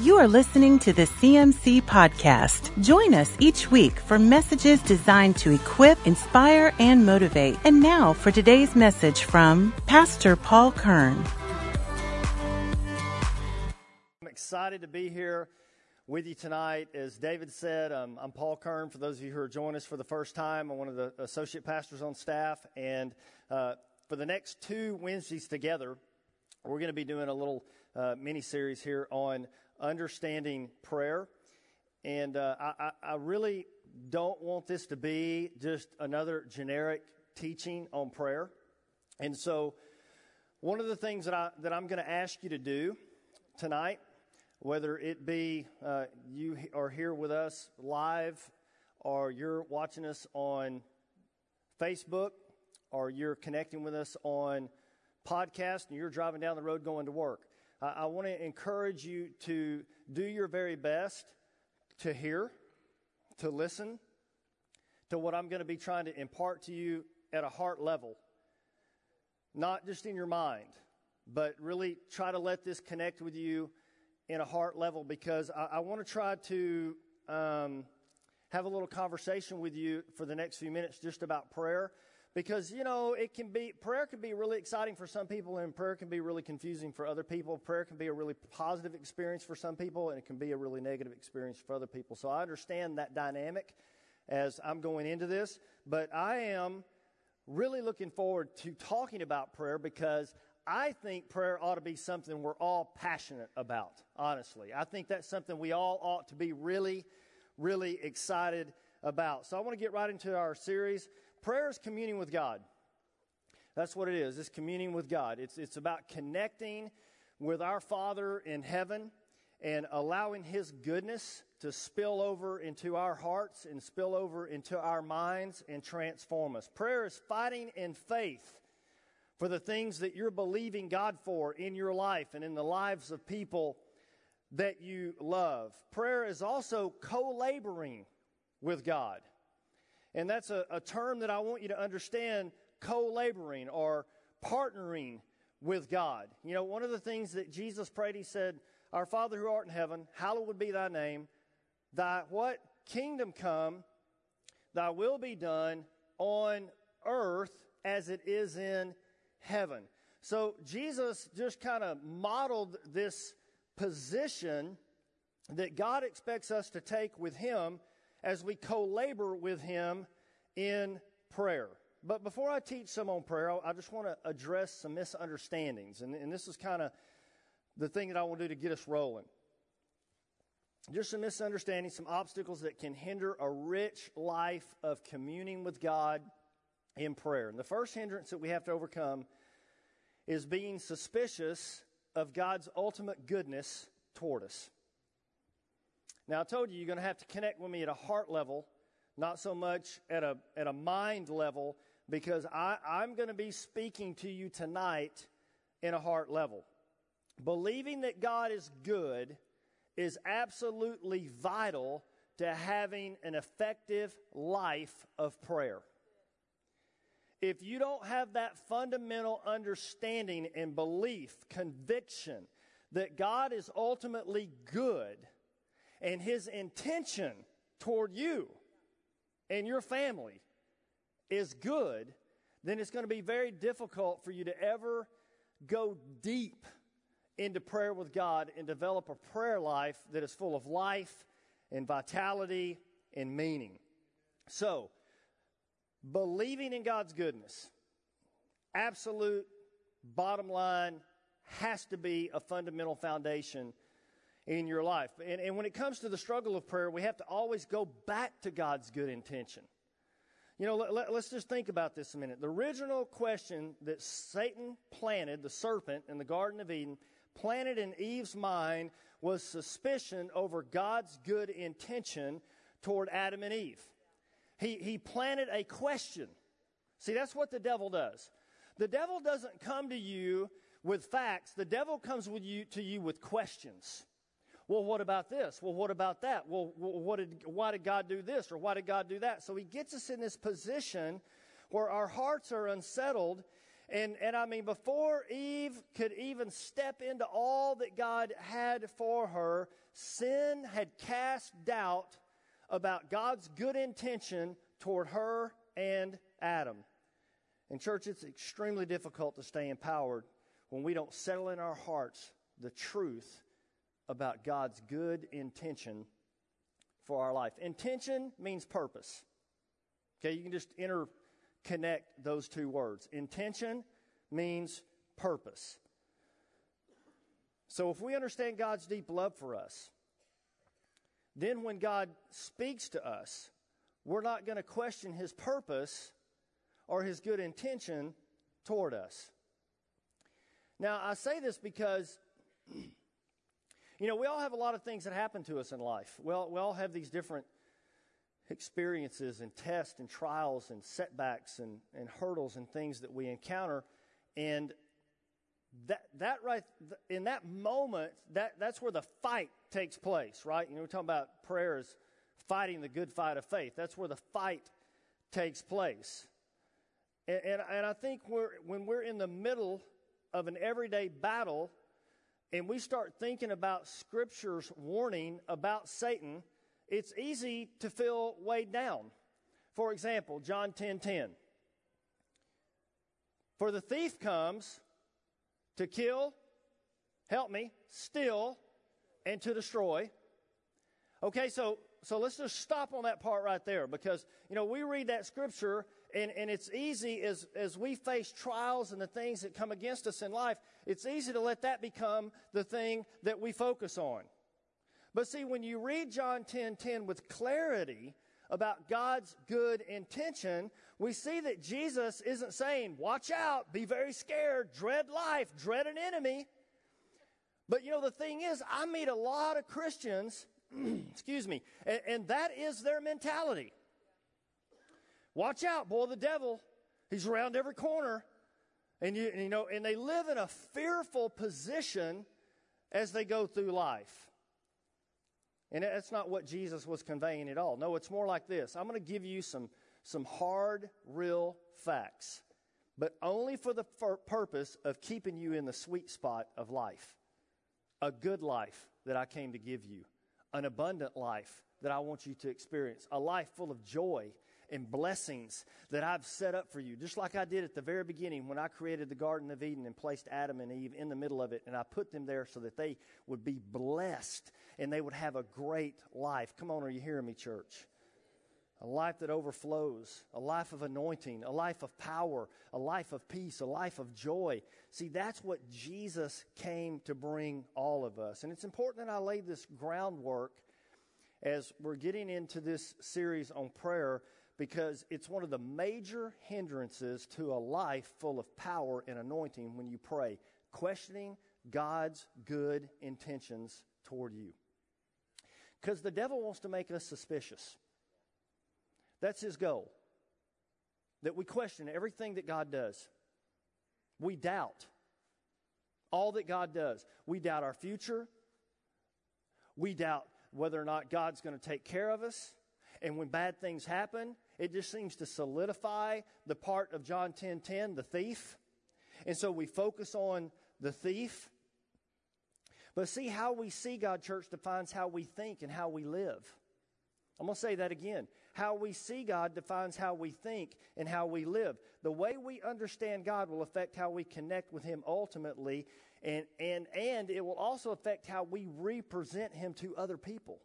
You are listening to the CMC Podcast. Join us each week for messages designed to equip, inspire, and motivate. And now for today's message from Pastor Paul Kern. I'm excited to be here with you tonight. As David said, um, I'm Paul Kern. For those of you who are joining us for the first time, I'm one of the associate pastors on staff. And uh, for the next two Wednesdays together, we're going to be doing a little uh, mini series here on understanding prayer. And uh, I, I really don't want this to be just another generic teaching on prayer. And so, one of the things that, I, that I'm going to ask you to do tonight whether it be uh, you are here with us live or you're watching us on Facebook or you're connecting with us on podcast and you're driving down the road going to work. I, I want to encourage you to do your very best to hear, to listen to what I'm going to be trying to impart to you at a heart level, not just in your mind, but really try to let this connect with you in a heart level because I, I want to try to um, have a little conversation with you for the next few minutes just about prayer because you know it can be prayer can be really exciting for some people and prayer can be really confusing for other people prayer can be a really positive experience for some people and it can be a really negative experience for other people so i understand that dynamic as i'm going into this but i am really looking forward to talking about prayer because I think prayer ought to be something we're all passionate about, honestly. I think that's something we all ought to be really, really excited about. So I want to get right into our series. Prayer is communing with God. That's what it is. It's communing with God. It's, it's about connecting with our Father in heaven and allowing His goodness to spill over into our hearts and spill over into our minds and transform us. Prayer is fighting in faith for the things that you're believing God for in your life and in the lives of people that you love. Prayer is also co laboring with God. And that's a, a, term that I want you to understand co laboring or partnering with God. You know, one of the things that Jesus prayed, he said, Our Father who art in heaven, hallowed be thy name. Thy what? Kingdom come, thy will be done on earth as it is in heaven. So Jesus just kind of modeled this position that God expects us to take with Him as we co labor with Him in prayer. But before I teach some on prayer, I just want to address some misunderstandings. And, and this is kind of the thing that I want to do to get us rolling. Just some misunderstandings, some obstacles that can hinder a rich life of communing with God in prayer. And the first hindrance that we have to overcome is being suspicious of God's ultimate goodness toward us. Now, I told you you're going to have to connect with me at a heart level, not so much at a, at a mind level, because I, I'm going to be speaking to you tonight in a heart level. Believing that God is good is absolutely vital to having an effective life of prayer if you don't have that fundamental understanding and belief, conviction that God is ultimately good and his intention toward you and your family is good, then it's going to be very difficult for you to ever go deep into prayer with God and develop a prayer life that is full of life and vitality and meaning. So, believing in God's goodness, absolute bottom line, has to be a fundamental foundation in your life. And, and when it comes to the struggle of prayer, we have to always go back to God's good intention. You know, let, us let, just think about this a minute. The original question that Satan planted, the serpent in the Garden of Eden, planted in Eve's mind was suspicion over God's good intention toward Adam and Eve. He, he planted a question. See, that's what the devil does. The devil doesn't come to you with facts. The devil comes with you to you with questions. Well, what about this? Well, what about that? Well, what did, why did God do this or why did God do that? So he gets us in this position where our hearts are unsettled And, and I mean, before Eve could even step into all that God had for her, sin had cast doubt about God's good intention toward her and Adam. In church, it's extremely difficult to stay empowered when we don't settle in our hearts the truth about God's good intention for our life. Intention means purpose. Okay, you can just interconnect those two words. Intention means purpose. So if we understand God's deep love for us, then when God speaks to us, we're not going to question his purpose or his good intention toward us. Now, I say this because, you know, we all have a lot of things that happen to us in life. Well, we all have these different experiences and tests and trials and setbacks and, and hurdles and things that we encounter. And that, that right, in that moment, that, that's where the fight takes place, right? You know, we're talking about prayer as fighting the good fight of faith. That's where the fight takes place. And, and, and I think we're, when we're in the middle of an everyday battle and we start thinking about Scripture's warning about Satan, it's easy to feel weighed down. For example, John 10 10. For the thief comes to kill, help me, steal, and to destroy. Okay, so so let's just stop on that part right there because you know we read that scripture and, and it's easy as, as we face trials and the things that come against us in life, it's easy to let that become the thing that we focus on. But see, when you read John 10 10 with clarity about God's good intention, we see that Jesus isn't saying, watch out, be very scared, dread life, dread an enemy. But you know, the thing is, I meet a lot of Christians, excuse me, and, and that is their mentality. Watch out, boy, the devil. He's around every corner. And you, you know, and they live in a fearful position as they go through life. And that's not what Jesus was conveying at all. No, it's more like this. I'm going to give you some, some hard, real facts, but only for the purpose of keeping you in the sweet spot of life. A good life that I came to give you, an abundant life that I want you to experience, a life full of joy and blessings that I've set up for you, just like I did at the very beginning when I created the Garden of Eden and placed Adam and Eve in the middle of it, and I put them there so that they would be blessed and they would have a great life. Come on, are you hearing me, church? A life that overflows, a life of anointing, a life of power, a life of peace, a life of joy. See, that's what Jesus came to bring all of us. And it's important that I lay this groundwork as we're getting into this series on prayer because it's one of the major hindrances to a life full of power and anointing when you pray, questioning God's good intentions toward you. Because the devil wants to make us suspicious. That's his goal. That we question everything that God does. We doubt all that God does. We doubt our future. We doubt whether or not God's going to take care of us. And when bad things happen, it just seems to solidify the part of John 10 10, the thief. And so we focus on the thief. But see, how we see God, church, defines how we think and how we live. I'm going to say that again. How we see God defines how we think and how we live. The way we understand God will affect how we connect with Him ultimately, and, and, and it will also affect how we represent Him to other people.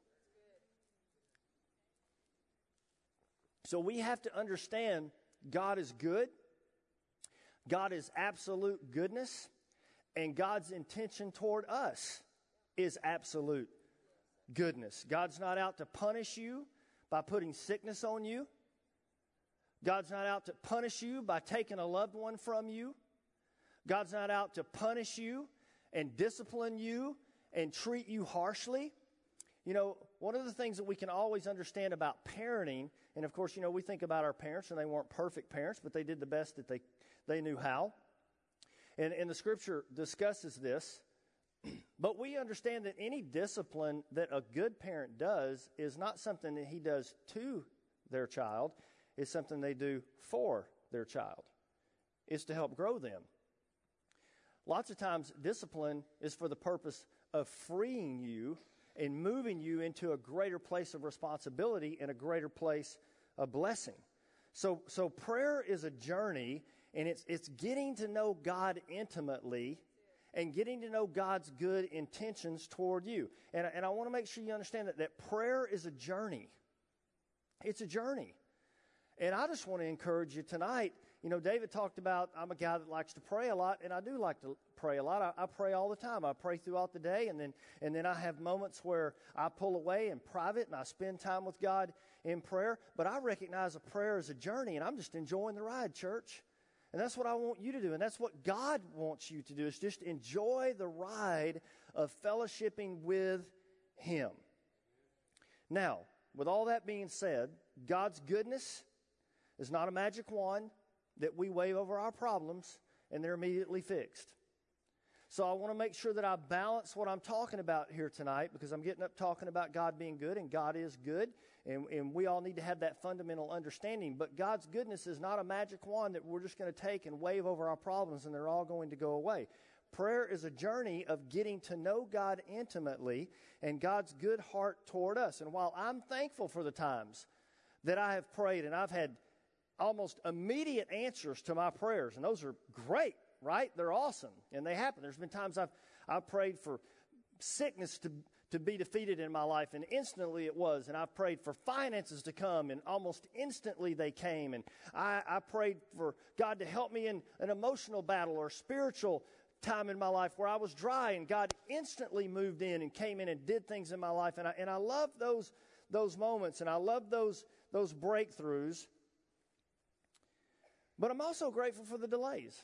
So we have to understand God is good, God is absolute goodness, and God's intention toward us is absolute goodness. God's not out to punish you by putting sickness on you. God's not out to punish you by taking a loved one from you. God's not out to punish you and discipline you and treat you harshly. You know, one of the things that we can always understand about parenting, and of course, you know, we think about our parents and they weren't perfect parents, but they did the best that they, they knew how. And, and the scripture discusses this. But we understand that any discipline that a good parent does is not something that he does to their child, it's something they do for their child. is to help grow them. Lots of times, discipline is for the purpose of freeing you and moving you into a greater place of responsibility and a greater place of blessing. So, so prayer is a journey, and it's, it's getting to know God intimately and getting to know God's good intentions toward you. And, and I want to make sure you understand that, that prayer is a journey. It's a journey. And I just want to encourage you tonight. You know, David talked about I'm a guy that likes to pray a lot, and I do like to pray a lot. I, I, pray all the time. I pray throughout the day, and then and then I have moments where I pull away in private and I spend time with God in prayer. But I recognize a prayer as a journey, and I'm just enjoying the ride, church. And that's what I want you to do, and that's what God wants you to do. Is just enjoy the ride of fellowshipping with Him. Now, with all that being said, God's goodness is not a magic wand that we wave over our problems and they're immediately fixed. So I want to make sure that I balance what I'm talking about here tonight because I'm getting up talking about God being good and God is good. And, and we all need to have that fundamental understanding. But God's goodness is not a magic wand that we're just going to take and wave over our problems and they're all going to go away. Prayer is a journey of getting to know God intimately and God's good heart toward us. And while I'm thankful for the times that I have prayed and I've had almost immediate answers to my prayers, and those are great, right? They're awesome, and they happen. There's been times I've, I've prayed for sickness to, to be defeated in my life, and instantly it was. And I prayed for finances to come, and almost instantly they came. And I, I prayed for God to help me in an emotional battle or spiritual time in my life where I was dry and God instantly moved in and came in and did things in my life. And I, and I love those, those moments and I love those, those breakthroughs. But I'm also grateful for the delays.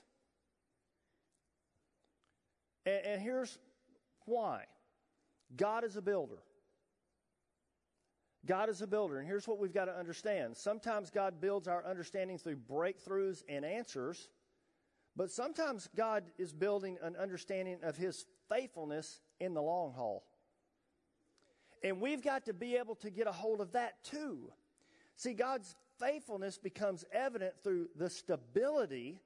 And, and here's why God is a builder. God is a builder. And here's what we've got to understand. Sometimes God builds our understanding through breakthroughs and answers. But sometimes God is building an understanding of His faithfulness in the long haul. And we've got to be able to get a hold of that too. See, God's faithfulness becomes evident through the stability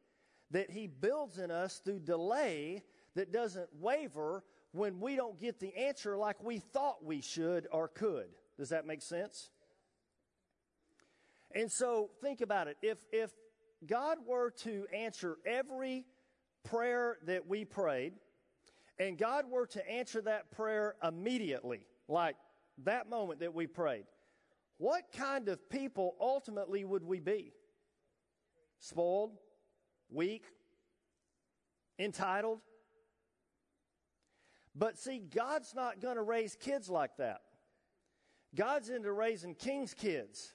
that He builds in us through delay that doesn't waver when we don't get the answer like we thought we should or could. Does that make sense? And so think about it. If, if God were to answer every prayer that we prayed, and God were to answer that prayer immediately, like that moment that we prayed, what kind of people ultimately would we be? Spoiled? Weak? Entitled? But see, God's not going to raise kids like that. God's into raising king's kids.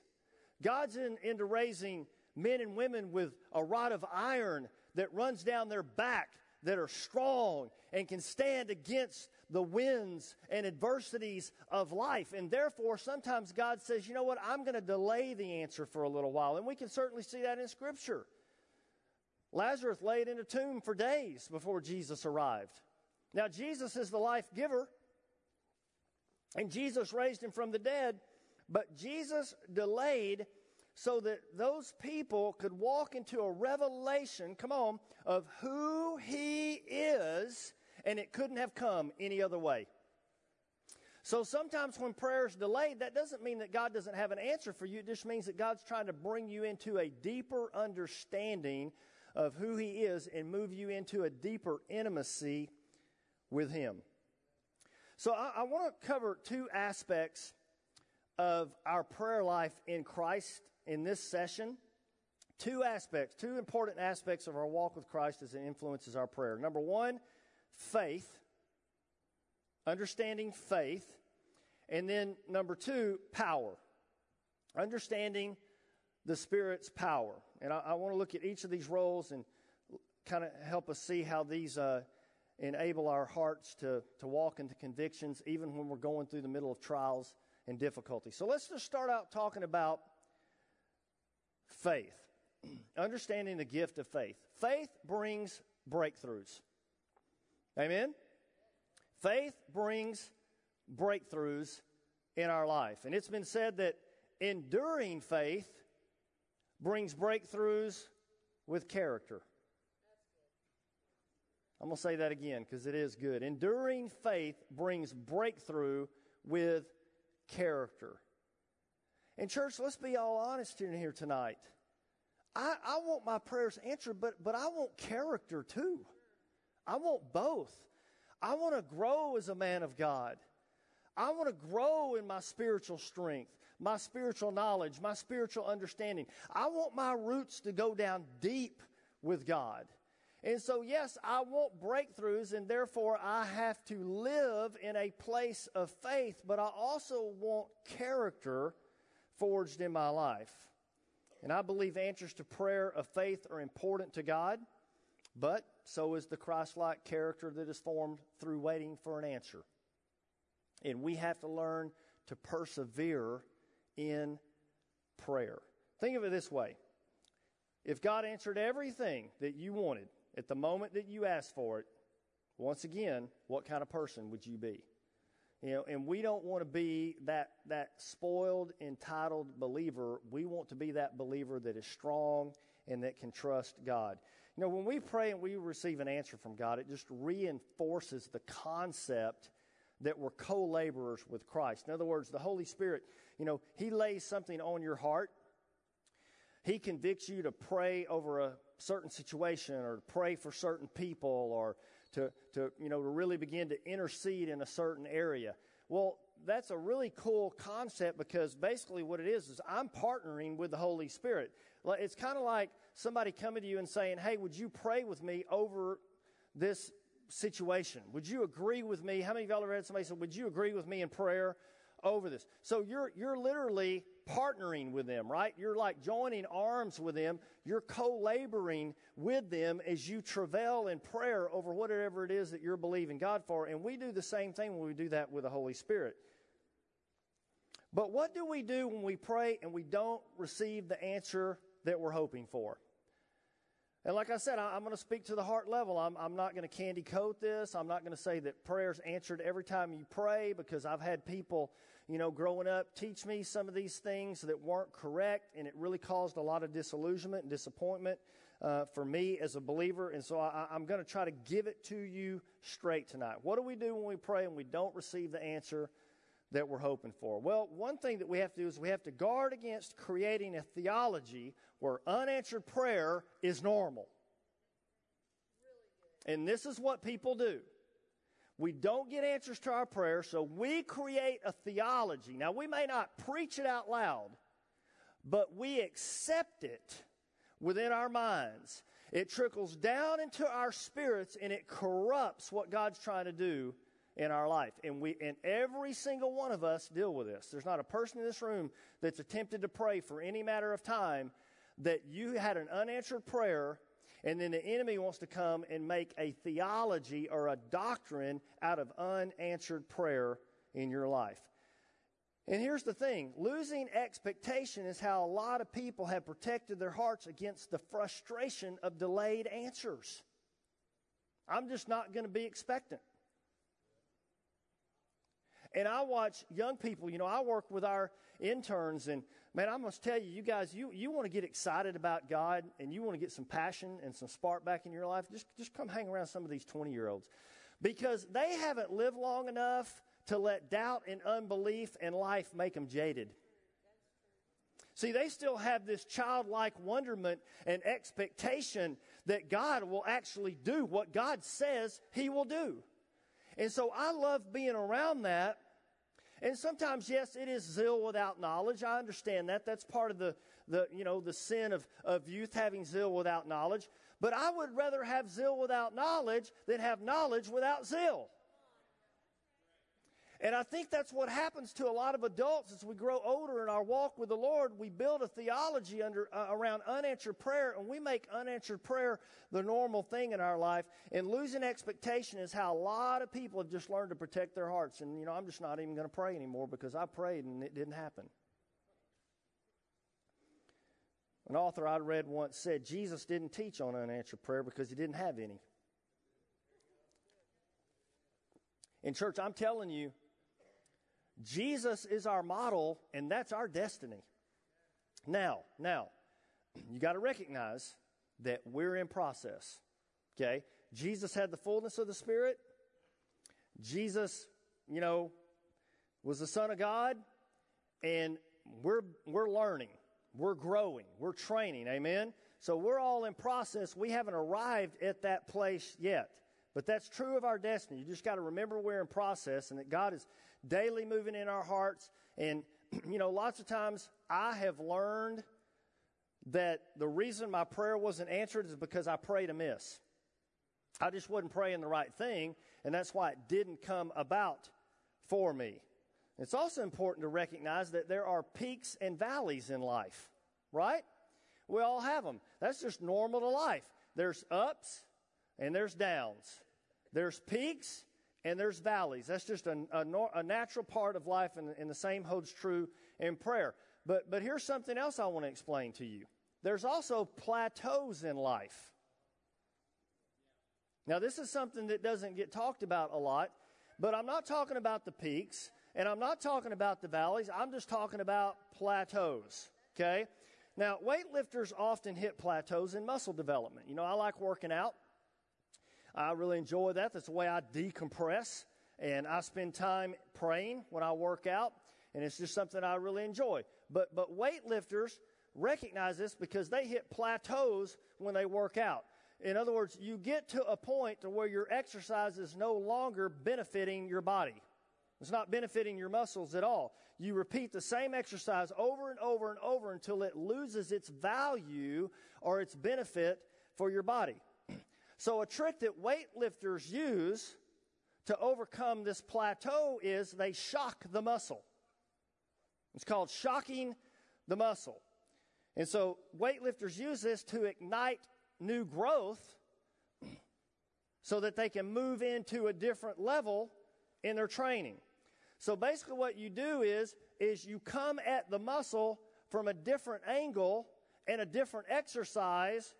God's in, into raising men and women with a rod of iron that runs down their back that are strong and can stand against the winds and adversities of life. And therefore, sometimes God says, you know what, I'm going to delay the answer for a little while. And we can certainly see that in Scripture. Lazarus laid in a tomb for days before Jesus arrived. Now, Jesus is the life giver, and Jesus raised him from the dead, but Jesus delayed so that those people could walk into a revelation, come on, of who he is, and it couldn't have come any other way. So sometimes when prayer is delayed, that doesn't mean that God doesn't have an answer for you. It just means that God's trying to bring you into a deeper understanding of who He is and move you into a deeper intimacy with Him. So I, I want to cover two aspects of our prayer life in Christ in this session two aspects, two important aspects of our walk with Christ as it influences our prayer. Number one, faith, understanding faith. And then number two, power, understanding the Spirit's power. And I, I want to look at each of these roles and kind of help us see how these uh, enable our hearts to, to walk into convictions, even when we're going through the middle of trials and difficulty. So let's just start out talking about faith. Understanding the gift of faith. Faith brings breakthroughs. Amen? Faith brings breakthroughs in our life. And it's been said that enduring faith brings breakthroughs with character. I'm going to say that again because it is good. Enduring faith brings breakthrough with character. And, church, let's be all honest in here tonight. I, I want my prayers answered, but, but I want character too. I want both. I want to grow as a man of God. I want to grow in my spiritual strength, my spiritual knowledge, my spiritual understanding. I want my roots to go down deep with God. And so, yes, I want breakthroughs, and therefore I have to live in a place of faith, but I also want character forged in my life. And I believe answers to prayer of faith are important to God, but so is the Christ like character that is formed through waiting for an answer. And we have to learn to persevere in prayer. Think of it this way if God answered everything that you wanted at the moment that you asked for it, once again, what kind of person would you be? You know, and we don't want to be that, that spoiled, entitled believer. We want to be that believer that is strong and that can trust God. You know, when we pray and we receive an answer from God, it just reinforces the concept that we're co laborers with Christ. In other words, the Holy Spirit, you know, He lays something on your heart. He convicts you to pray over a certain situation or to pray for certain people or to, to, you know, to really begin to intercede in a certain area. Well, that's a really cool concept because basically what it is is I'm partnering with the Holy Spirit. It's kind of like somebody coming to you and saying, Hey, would you pray with me over this situation? Would you agree with me? How many of y'all ever had somebody say, Would you agree with me in prayer over this? So you're, you're literally partnering with them, right? You're like joining arms with them. You're co laboring with them as you travail in prayer over whatever it is that you're believing God for. And we do the same thing when we do that with the Holy Spirit. But what do we do when we pray and we don't receive the answer that we're hoping for? And like I said, I, am going to speak to the heart level. I'm, I'm not going to candy coat this. I'm not going to say that prayer's answered every time you pray because I've had people you know, growing up, teach me some of these things that weren't correct, and it really caused a lot of disillusionment and disappointment uh, for me as a believer. And so I, I'm going to try to give it to you straight tonight. What do we do when we pray and we don't receive the answer that we're hoping for? Well, one thing that we have to do is we have to guard against creating a theology where unanswered prayer is normal. And this is what people do. We don't get answers to our prayers, so we create a theology. Now, we may not preach it out loud, but we accept it within our minds. It trickles down into our spirits and it corrupts what God's trying to do in our life. And we and every single one of us deal with this. There's not a person in this room that's attempted to pray for any matter of time that you had an unanswered prayer and then the enemy wants to come and make a theology or a doctrine out of unanswered prayer in your life. And here's the thing losing expectation is how a lot of people have protected their hearts against the frustration of delayed answers. I'm just not going to be expectant. And I watch young people, you know, I work with our interns, and man, I must tell you, you guys, you, you want to get excited about God and you want to get some passion and some spark back in your life, just, just come hang around some of these 20 year olds because they haven't lived long enough to let doubt and unbelief and life make them jaded. See, they still have this childlike wonderment and expectation that God will actually do what God says He will do. And so I love being around that and sometimes, yes, it is zeal without knowledge. I understand that. That's part of the, the you know, the sin of, of youth having zeal without knowledge. But I would rather have zeal without knowledge than have knowledge without zeal. And I think that's what happens to a lot of adults as we grow older in our walk with the Lord. We build a theology under, uh, around unanswered prayer, and we make unanswered prayer the normal thing in our life. And losing expectation is how a lot of people have just learned to protect their hearts. And, you know, I'm just not even going to pray anymore because I prayed and it didn't happen. An author I read once said Jesus didn't teach on unanswered prayer because he didn't have any. In church, I'm telling you, Jesus is our model, and that's our destiny. Now, now, you got to recognize that we're in process. Okay? Jesus had the fullness of the Spirit. Jesus, you know, was the Son of God. And we're, we're learning, we're growing, we're training. Amen? So we're all in process. We haven't arrived at that place yet. But that's true of our destiny. You just got to remember we're in process and that God is daily moving in our hearts. And, you know, lots of times I have learned that the reason my prayer wasn't answered is because I prayed amiss. I just wasn't praying the right thing, and that's why it didn't come about for me. It's also important to recognize that there are peaks and valleys in life, right? We all have them. That's just normal to life. There's ups and there's downs. There's peaks and there's valleys. That's just a, a, a natural part of life, and, and the same holds true in prayer. But, but here's something else I want to explain to you. There's also plateaus in life. Now, this is something that doesn't get talked about a lot, but I'm not talking about the peaks and I'm not talking about the valleys. I'm just talking about plateaus. Okay? Now, weightlifters often hit plateaus in muscle development. You know, I like working out. I really enjoy that. That's the way I decompress. And I spend time praying when I work out. And it's just something I really enjoy. But, but weightlifters recognize this because they hit plateaus when they work out. In other words, you get to a point to where your exercise is no longer benefiting your body. It's not benefiting your muscles at all. You repeat the same exercise over and over and over until it loses its value or its benefit for your body. So, a trick that weightlifters use to overcome this plateau is they shock the muscle. It's called shocking the muscle. And so, weightlifters use this to ignite new growth so that they can move into a different level in their training. So basically what you do is is you come at the muscle from a different angle and a different exercise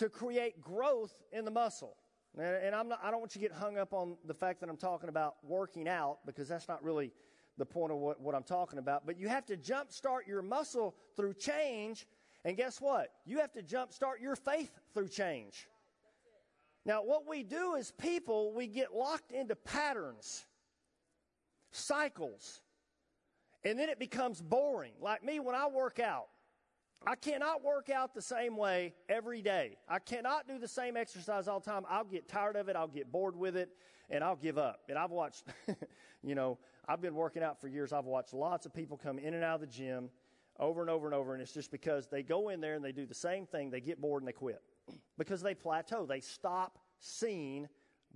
to create growth in the muscle. And I'm not, I don't want you to get hung up on the fact that I'm talking about working out because that's not really the point of what, what I'm talking about. But you have to jumpstart your muscle through change and guess what? You have to jumpstart your faith through change. Now, what we do as people, we get locked into patterns, cycles, and then it becomes boring. Like me, when I work out, I cannot work out the same way every day. I cannot do the same exercise all the time. I'll get tired of it, I'll get bored with it, and I'll give up. And I've watched, you know, I've been working out for years. I've watched lots of people come in and out of the gym over and over and over. And it's just because they go in there and they do the same thing, they get bored and they quit because they plateau. They stop seeing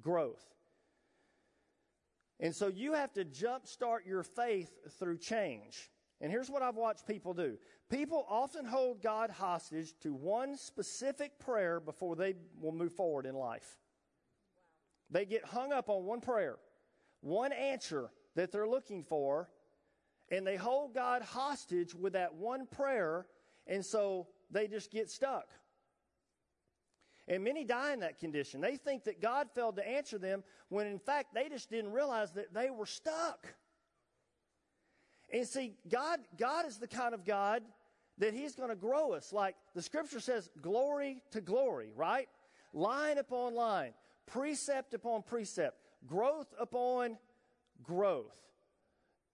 growth. And so you have to jumpstart your faith through change. And here's what I've watched people do people often hold God hostage to one specific prayer before they will move forward in life. They get hung up on one prayer, one answer that they're looking for, and they hold God hostage with that one prayer, and so they just get stuck. And many die in that condition. They think that God failed to answer them when in fact they just didn't realize that they were stuck. And see, God, God is the kind of God that He's going to grow us. Like the scripture says, glory to glory, right? Line upon line, precept upon precept, growth upon growth.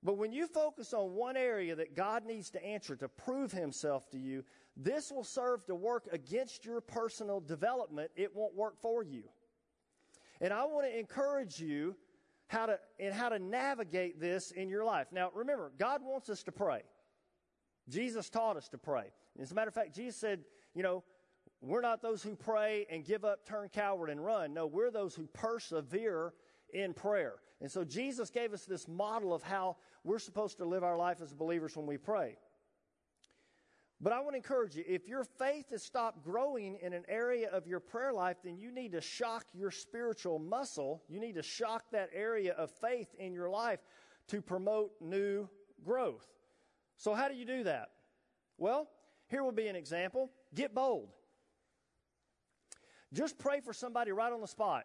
But when you focus on one area that God needs to answer to prove himself to you, this will serve to work against your personal development. It won't work for you. And I want to encourage you how to and how to navigate this in your life. Now remember, God wants us to pray. Jesus taught us to pray. As a matter of fact, Jesus said, you know, we're not those who pray and give up, turn coward, and run. No, we're those who persevere in prayer. And so Jesus gave us this model of how we're supposed to live our life as believers when we pray. But I want to encourage you if your faith has stopped growing in an area of your prayer life, then you need to shock your spiritual muscle. You need to shock that area of faith in your life to promote new growth. So, how do you do that? Well, here will be an example get bold. Just pray for somebody right on the spot.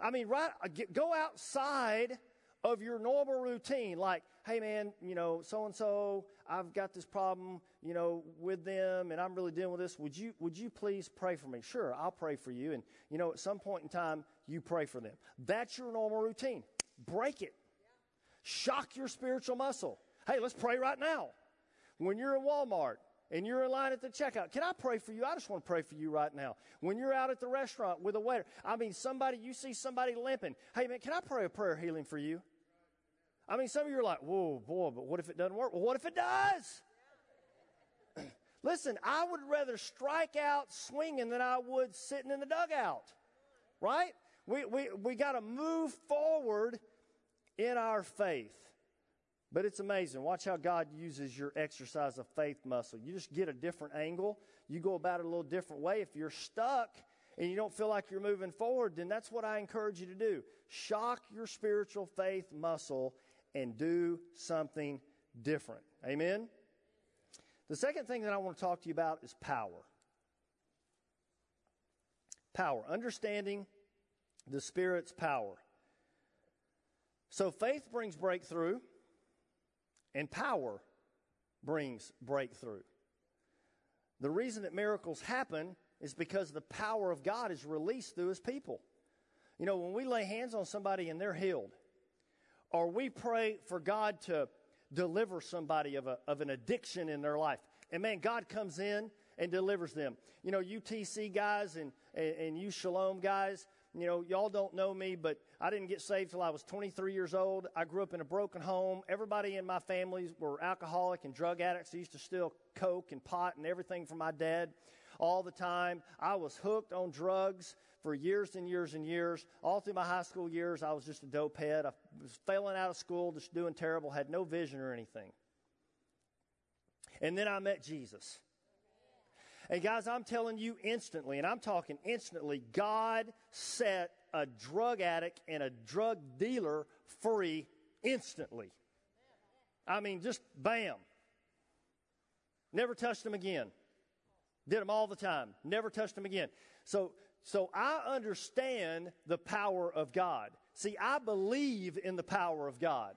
I mean, right, uh, go outside of your normal routine, like, hey man, you know, so and so, I've got this problem, you know, with them and I'm really dealing with this. Would you, would you please pray for me? Sure, I'll pray for you. And, you know, at some point in time, you pray for them. That's your normal routine. Break it. Shock your spiritual muscle. Hey, let's pray right now. When you're in Walmart, and you're in line at the checkout, can I pray for you? I just want to pray for you right now. When you're out at the restaurant with a waiter, I mean, somebody, you see somebody limping. Hey, man, can I pray a prayer healing for you? I mean, some of you are like, whoa, boy, but what if it doesn't work? Well, what if it does? Listen, I would rather strike out swinging than I would sitting in the dugout, right? We, we, we got to move forward in our faith. But it's amazing. Watch how God uses your exercise of faith muscle. You just get a different angle. You go about it a little different way. If you're stuck and you don't feel like you're moving forward, then that's what I encourage you to do. Shock your spiritual faith muscle and do something different. Amen? The second thing that I want to talk to you about is power. Power. Understanding the Spirit's power. So faith brings breakthrough, and power brings breakthrough. The reason that miracles happen is because the power of God is released through His people. You know, when we lay hands on somebody and they're healed, or we pray for God to deliver somebody of, a, of an addiction in their life. And man, God comes in and delivers them. You know, UTC guys and, and, and you Shalom guys, you know, y'all don't know me, but I didn't get saved till I was 23 years old. I grew up in a broken home. Everybody in my family were alcoholic and drug addicts. I used to steal coke and pot and everything from my dad all the time. I was hooked on drugs for years and years and years. All through my high school years, I was just a dope head. I was failing out of school, just doing terrible, had no vision or anything. And then I met Jesus. And guys, I'm telling you instantly, and I'm talking instantly, God set a drug addict and a drug dealer free instantly. I mean, just bam. Never touched them again. Did them all the time. Never touched them again. So so I understand the power of God. See, I believe in the power of God.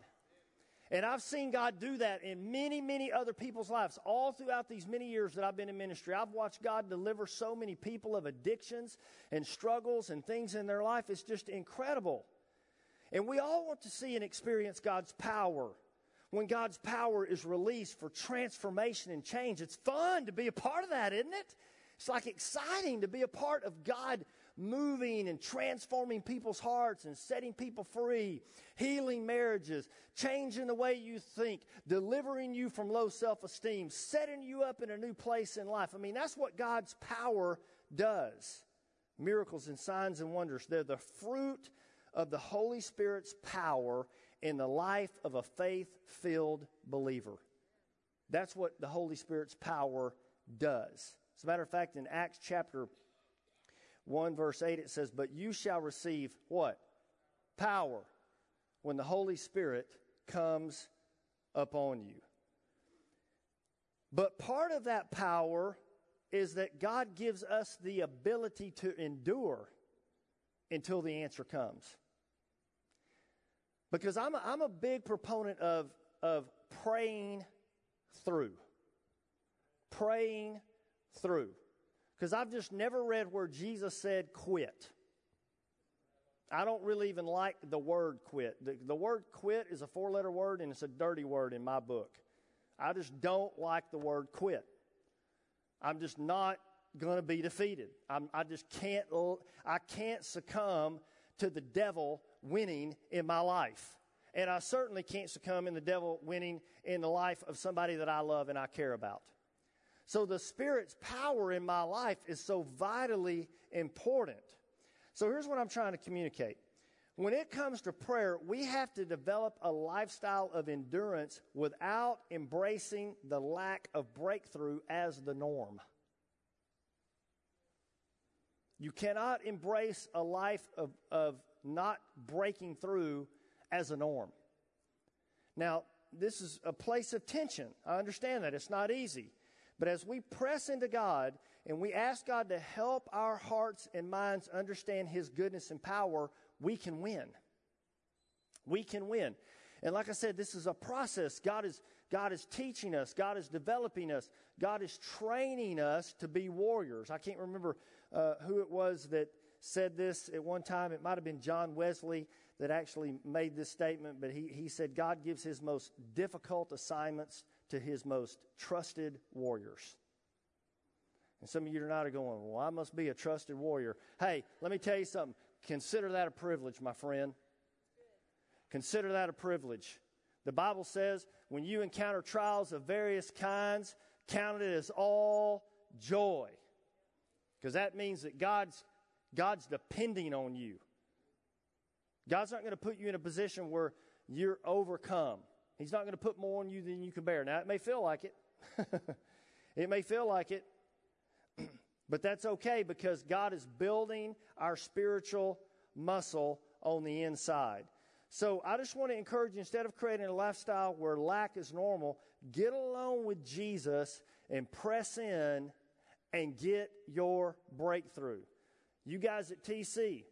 And I've seen God do that in many, many other people's lives. All throughout these many years that I've been in ministry, I've watched God deliver so many people of addictions and struggles and things in their life. It's just incredible. And we all want to see and experience God's power. When God's power is released for transformation and change, it's fun to be a part of that, isn't it? It's like exciting to be a part of God moving and transforming people's hearts and setting people free, healing marriages, changing the way you think, delivering you from low self esteem, setting you up in a new place in life. I mean, that's what God's power does. Miracles and signs and wonders, they're the fruit of the Holy Spirit's power in the life of a faith filled believer. That's what the Holy Spirit's power does. As a matter of fact, in Acts chapter 1, verse 8, it says, But you shall receive what? Power when the Holy Spirit comes upon you. But part of that power is that God gives us the ability to endure until the answer comes. Because I'm a, I'm a big proponent of, of praying through. Praying through. Because I've just never read where Jesus said quit. I don't really even like the word quit. The, the word quit is a four letter word and it's a dirty word in my book. I just don't like the word quit. I'm just not going to be defeated. I'm, I just can't, I can't succumb to the devil winning in my life. And I certainly can't succumb in the devil winning in the life of somebody that I love and I care about. So the Spirit's power in my life is so vitally important. So here's what I'm trying to communicate. When it comes to prayer, we have to develop a lifestyle of endurance without embracing the lack of breakthrough as the norm. You cannot embrace a life of, of not breaking through as a norm. Now, this is a place of tension. I understand that. It's not easy. But as we press into God and we ask God to help our hearts and minds understand His goodness and power, we can win. We can win. And like I said, this is a process. God is, God is teaching us, God is developing us, God is training us to be warriors. I can't remember uh, who it was that said this at one time. It might have been John Wesley that actually made this statement, but he, he said, God gives his most difficult assignments to his most trusted warriors. And some of you tonight are going, Well, I must be a trusted warrior. Hey, let me tell you something. Consider that a privilege, my friend. Consider that a privilege. The Bible says when you encounter trials of various kinds, count it as all joy. Because that means that God's, God's depending on you. God's not going to put you in a position where you're overcome. He's not going to put more on you than you can bear. Now, it may feel like it. it may feel like it. but that's okay because God is building our spiritual muscle on the inside. So I just want to encourage you instead of creating a lifestyle where lack is normal, get alone with Jesus and press in and get your breakthrough. You guys at TC,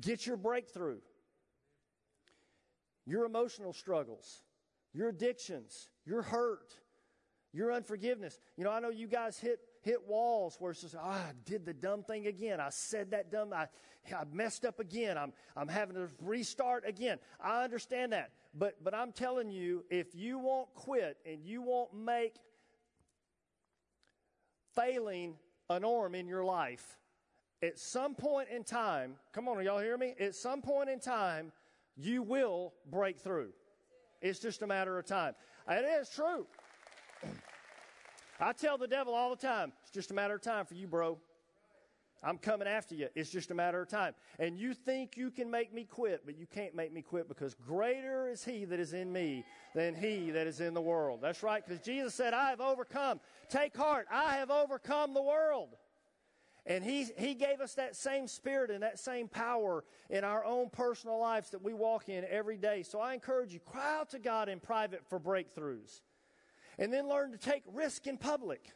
get your breakthrough. Your emotional struggles, your addictions, your hurt, your unforgiveness. You know, I know you guys hit hit walls where it's just, oh, I did the dumb thing again. I said that dumb, I, I messed up again. I'm, I'm having to restart again. I understand that. But, but I'm telling you, if you won't quit and you won't make failing a norm in your life, at some point in time, come on, y'all hear me? At some point in time, you will break through. It's just a matter of time. It is true. I tell the devil all the time, it's just a matter of time for you, bro. I'm coming after you. It's just a matter of time. And you think you can make me quit, but you can't make me quit because greater is he that is in me than he that is in the world. That's right, because Jesus said, I have overcome. Take heart, I have overcome the world. And he, he gave us that same spirit and that same power in our own personal lives that we walk in every day. So I encourage you, cry out to God in private for breakthroughs and then learn to take risk in public.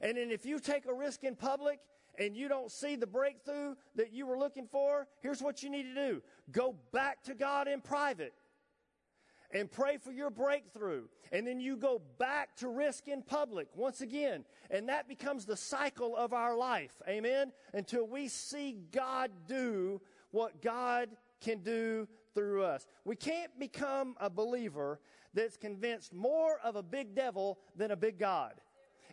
And then if you take a risk in public and you don't see the breakthrough that you were looking for, here's what you need to do. Go back to God in private and pray for your breakthrough. And then you go back to risk in public once again. And that becomes the cycle of our life. Amen. Until we see God do what God can do through us. We can't become a believer that's convinced more of a big devil than a big God.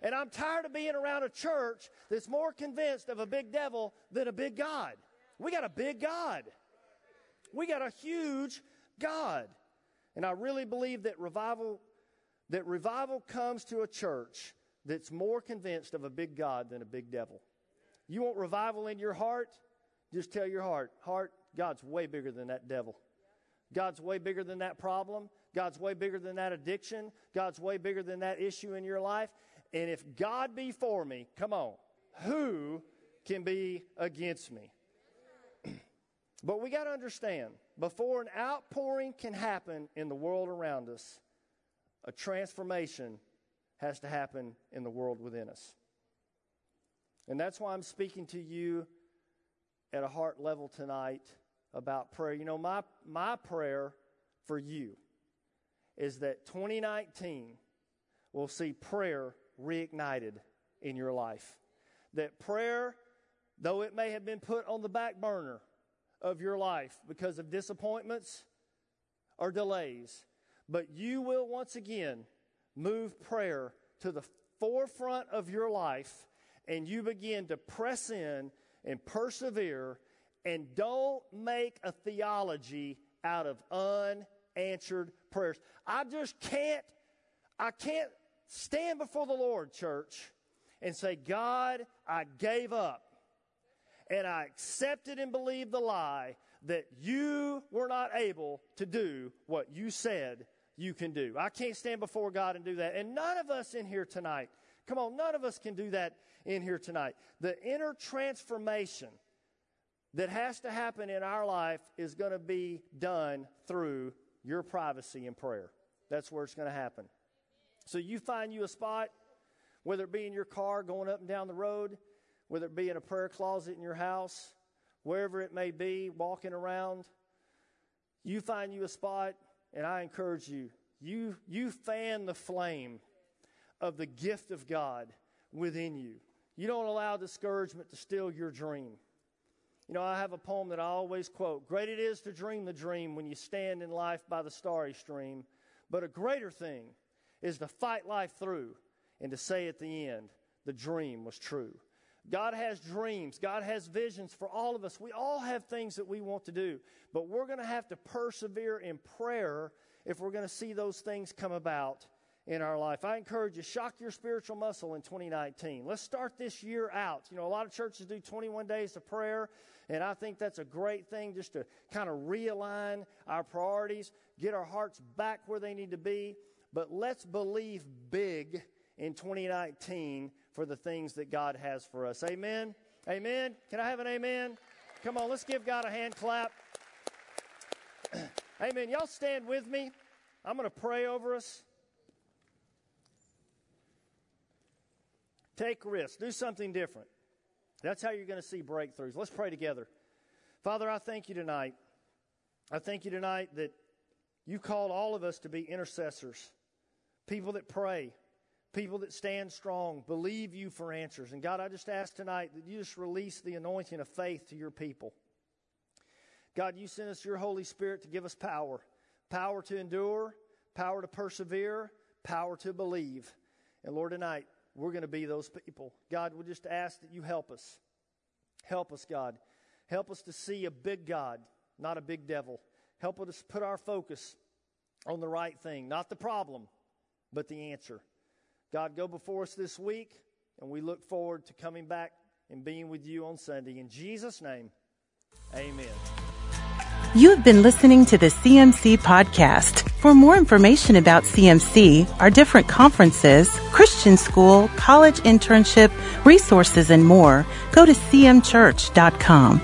And I'm tired of being around a church that's more convinced of a big devil than a big God. We got a big God. We got a huge God. And I really believe that revival that revival comes to a church that's more convinced of a big God than a big devil. You want revival in your heart? Just tell your heart, heart, God's way bigger than that devil. God's way bigger than that problem. God's way bigger than that addiction. God's way bigger than that issue in your life. And if God be for me, come on, who can be against me? but we got to understand before an outpouring can happen in the world around us, a transformation has to happen in the world within us. And that's why I'm speaking to you at a heart level tonight about prayer. You know, my, my prayer for you is that 2019 will see prayer reignited in your life. That prayer, though it may have been put on the back burner of your life because of disappointments or delays, but you will once again move prayer to the forefront of your life and you begin to press in and persevere and don't make a theology out of unanswered prayers. I just can't, I can't stand before the Lord, church, and say, God, I gave up. And I accepted and believed the lie that you were not able to do what you said you can do. I can't stand before God and do that. And none of us in here tonight, come on, none of us can do that in here tonight. The inner transformation that has to happen in our life is going to be done through your privacy and prayer. That's where it's going to happen. So you find you a spot, whether it be in your car going up and down the road, whether it be in a prayer closet in your house, wherever it may be, walking around, you find you a spot, and I encourage you, you, you fan the flame of the gift of God within you. You don't allow discouragement to steal your dream. You know, I have a poem that I always quote Great it is to dream the dream when you stand in life by the starry stream, but a greater thing is to fight life through and to say at the end, the dream was true. God has dreams. God has visions for all of us. We all have things that we want to do, but we're going to have to persevere in prayer if we're going to see those things come about in our life. I encourage you, shock your spiritual muscle in 2019. Let's start this year out. You know, a lot of churches do 21 days of prayer, and I think that's a great thing just to kind of realign our priorities, get our hearts back where they need to be. But let's believe big in 2019 for the things that God has for us. Amen. Amen. Can I have an amen? Come on, let's give God a hand clap. amen. Y'all stand with me. I'm going to pray over us. Take risks. Do something different. That's how you're going to see breakthroughs. Let's pray together. Father, I thank you tonight. I thank you tonight that you called all of us to be intercessors, people that pray, people that stand strong, believe you for answers. And God, I just ask tonight that you just release the anointing of faith to your people. God, you sent us your Holy Spirit to give us power power to endure, power to persevere, power to believe. And Lord, tonight, we're going to be those people. God, we just ask that you help us. Help us, God. Help us to see a big God, not a big devil. Help us put our focus on the right thing, not the problem, but the answer. God, go before us this week, and we look forward to coming back and being with you on Sunday. In Jesus' name, amen. You have been listening to the CMC podcast. For more information about CMC, our different conferences, Christian school, college internship, resources, and more, go to cmchurch.com.